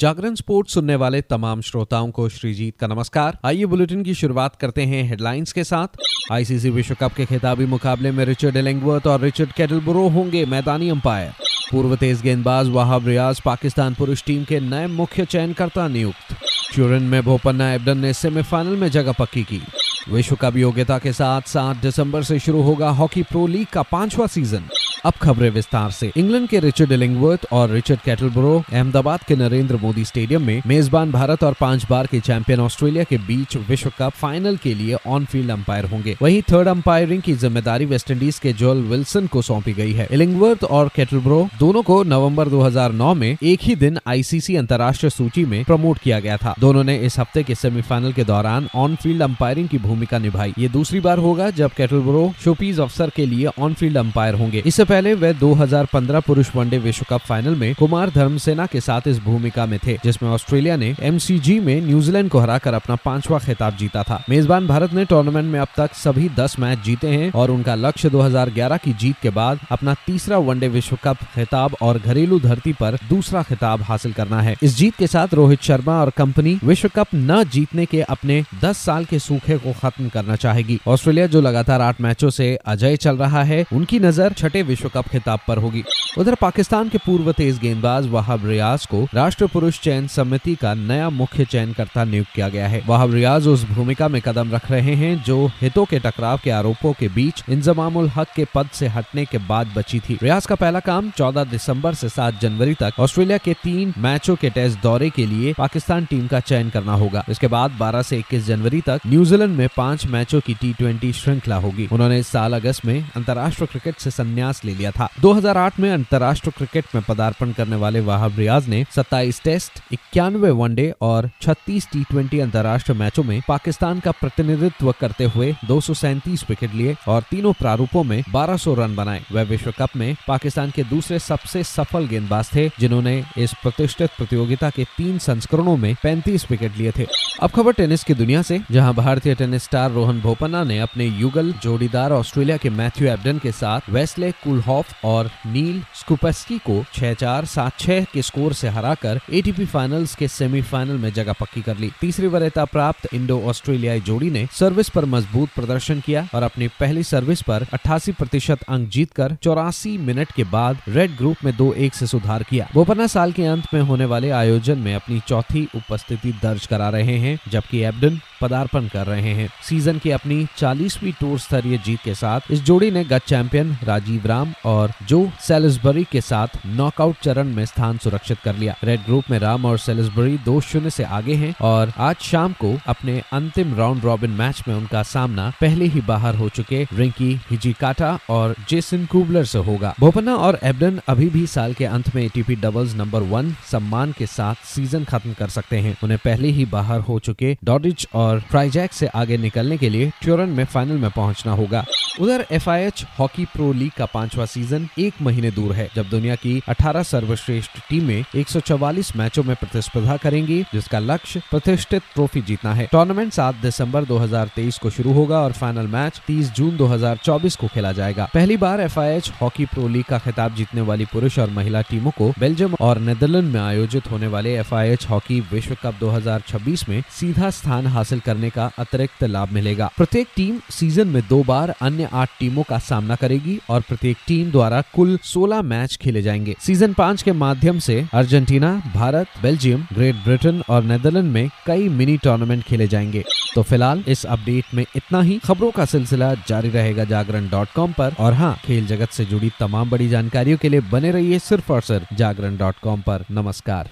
जागरण sports सुनने वाले तमाम श्रोताओं को श्रीजीत का नमस्कार। आइए बुलेटिन की शुरुआत करते हैं हेडलाइंस के साथ। आईसीसी विश्व कप के खिताबी मुकाबले में रिचर्ड एलिंगवर्थ और रिचर्ड केटलबरो होंगे मैदानी अंपायर। पूर्व तेज गेंदबाज वहाब रियाज पाकिस्तान पुरुष टीम के नए मुख्य चयनकर्ता नियुक्त। ट्यूरिन में भोपन्ना एबडन ने सेमीफाइनल में जगह पक्की की। विश्व कप योग्यता के साथ सात दिसंबर से शुरू होगा हॉकी प्रो लीग का पांचवा सीज़न। अब खबरें विस्तार से। इंग्लैंड के रिचर्ड इलिंगवर्थ और रिचर्ड कैटलब्रो अहमदाबाद के नरेंद्र मोदी स्टेडियम में मेजबान भारत और पाँच बार के चैंपियन ऑस्ट्रेलिया के बीच विश्व कप फाइनल के लिए ऑन फ़ील्ड अंपायर होंगे। वहीं थर्ड अंपायरिंग की ज़िम्मेदारी वेस्टइंडीज के जोल विल्सन को सौंपी गई है। इलिंगवर्थ और कैटलब्रो दोनों को नवंबर 2009 में एक ही दिन आईसीसी अंतर्राष्ट्रीय सूची में प्रमोट किया गया था। दोनों ने इस हफ़्ते के सेमीफाइनल के दौरान ऑन फ़ील्ड अंपायरिंग की भूमिका निभाई। ये दूसरी बार होगा जब कैटलब्रो शोपीज अफसर के लिए ऑन फ़ील्ड अंपायर होंगे। इससे पहले वे 2015 पुरुष वनडे विश्व कप फाइनल में कुमार धर्मसेना के साथ इस भूमिका में थे, जिसमें ऑस्ट्रेलिया ने एमसीजी में न्यूजीलैंड को हराकर अपना पांचवा खिताब जीता था। मेजबान भारत ने टूर्नामेंट में अब तक सभी 10 मैच जीते हैं और उनका लक्ष्य 2011 की जीत के बाद अपना तीसरा वनडे विश्व कप खिताब और घरेलू धरती पर दूसरा खिताब हासिल करना है। इस जीत के साथ रोहित शर्मा और कंपनी विश्व कप न जीतने के अपने 10 साल के सूखे को खत्म करना चाहेगी। ऑस्ट्रेलिया, जो लगातार आठ मैचों से अजय चल रहा है, उनकी नज़र छठे विश्व कप खिताब पर होगी। उधर पाकिस्तान के पूर्व तेज गेंदबाज वहाब रियाज को राष्ट्र पुरुष चयन समिति का नया मुख्य चयनकर्ता नियुक्त किया गया है। वहाब रियाज उस भूमिका में कदम रख रहे हैं जो हितों के टकराव के आरोपों के बीच इंजमामुल हक के पद से हटने के बाद बची थी। रियाज का पहला काम 14 दिसंबर से 7 जनवरी तक ऑस्ट्रेलिया के तीन मैचों के टेस्ट दौरे के लिए पाकिस्तान टीम का चयन करना होगा। इसके बाद 12 से 21 जनवरी तक न्यूजीलैंड में पाँच मैचों की टी श्रृंखला होगी। उन्होंने इस साल अगस्त में अंतर्राष्ट्रीय क्रिकेट से संन्यास ले लिया था। 2008 में अंतर्राष्ट्रीय क्रिकेट में पदार्पण करने वाले वाहब रियाज ने 27 टेस्ट, इक्यानवे वनडे और 36 टी ट्वेंटी अंतर्राष्ट्रीय मैचों में पाकिस्तान का प्रतिनिधित्व करते हुए दो सौ सैंतीस विकेट लिए और तीनों प्रारूपों में 1200 रन बनाए। वह विश्व कप में पाकिस्तान के दूसरे सबसे सफल गेंदबाज थे, जिन्होंने इस प्रतिष्ठित प्रतियोगिता के तीन संस्करणों में 35 विकेट लिए थे। अब खबर टेनिस की दुनिया से, जहाँ भारतीय टेनिस स्टार रोहन बोपन्ना ने अपने युगल जोड़ीदार ऑस्ट्रेलिया के मैथ्यू एबडन के साथ वेस्ले कुलहॉफ और नील स्कूपस्की को छह चार सात छह के स्कोर से हराकर एटीपी फाइनल्स के सेमीफाइनल में जगह पक्की कर ली। तीसरी वरीयता प्राप्त इंडो ऑस्ट्रेलियाई जोड़ी ने सर्विस पर मज़बूत प्रदर्शन किया और अपनी पहली सर्विस पर 88 प्रतिशत अंक जीतकर चौरासी मिनट के बाद रेड ग्रुप में दो एक से सुधार किया। बोपन्ना साल के अंत में होने वाले आयोजन में अपनी चौथी उपस्थिति दर्ज करा रहे हैं, जबकि एबडन पदार्पण कर रहे हैं। सीज़न की अपनी चालीसवीं टूर स्तरीय जीत के साथ इस जोड़ी ने गत चैंपियन राजीव राम और जो सेलिसबरी के साथ नॉकआउट चरण में स्थान सुरक्षित कर लिया। रेड ग्रुप में राम और सेलिसबरी दो शून्य से आगे हैं और आज शाम को अपने अंतिम राउंड रॉबिन मैच में उनका सामना पहले ही बाहर हो चुके रिंकी हिजिकाटा और जेसन कुबलर से होगा। बोपन्ना और एबडन अभी भी साल के अंत में एटीपी डबल्स नंबर वन सम्मान के साथ सीज़न खत्म कर सकते हैं। उन्हें पहले ही बाहर हो चुके डॉडिच और फ्राइजैक से आगे निकलने के लिए ट्यूरन में फाइनल में पहुँचना होगा। उधर एफआईएच हॉकी प्रो लीग का पांचवा सीज़न एक महीने दूर है, जब दुनिया की 18 सर्वश्रेष्ठ टीमें 144 मैचों में प्रतिस्पर्धा करेंगी, जिसका लक्ष्य प्रतिष्ठित ट्रॉफी जीतना है। टूर्नामेंट 7 दिसंबर 2023 को शुरू होगा और फाइनल मैच 30 जून 2024 को खेला जाएगा। पहली बार एफआईएच हॉकी प्रो लीग का खिताब जीतने वाली पुरुष और महिला टीमों को बेल्जियम और नेदरलैंड में आयोजित होने वाले एफआईएच हॉकी विश्व कप 2026 में सीधा स्थान हासिल करने का अतिरिक्त लाभ मिलेगा। प्रत्येक टीम सीज़न में दो बार अन्य आठ टीमों का सामना करेगी और प्रत्येक टीम द्वारा कुल 16 मैच खेले जाएँगे। सीज़न पाँच के माध्यम से Argentina, Bharat, Belgium, great Britain और नेदरलैंड में कई मिनी टूर्नामेंट खेले जाएँगे। तो फ़िलहाल इस अपडेट में इतना ही। खबरों का सिलसिला जारी रहेगा जागरण डॉट कॉम पर। और हाँ खेल जगत से जुड़ी तमाम बड़ी जानकारियों के लिए बने रहिए सिर्फ़ और सिर्फ़ जागरण डॉट कॉम पर। नमस्कार।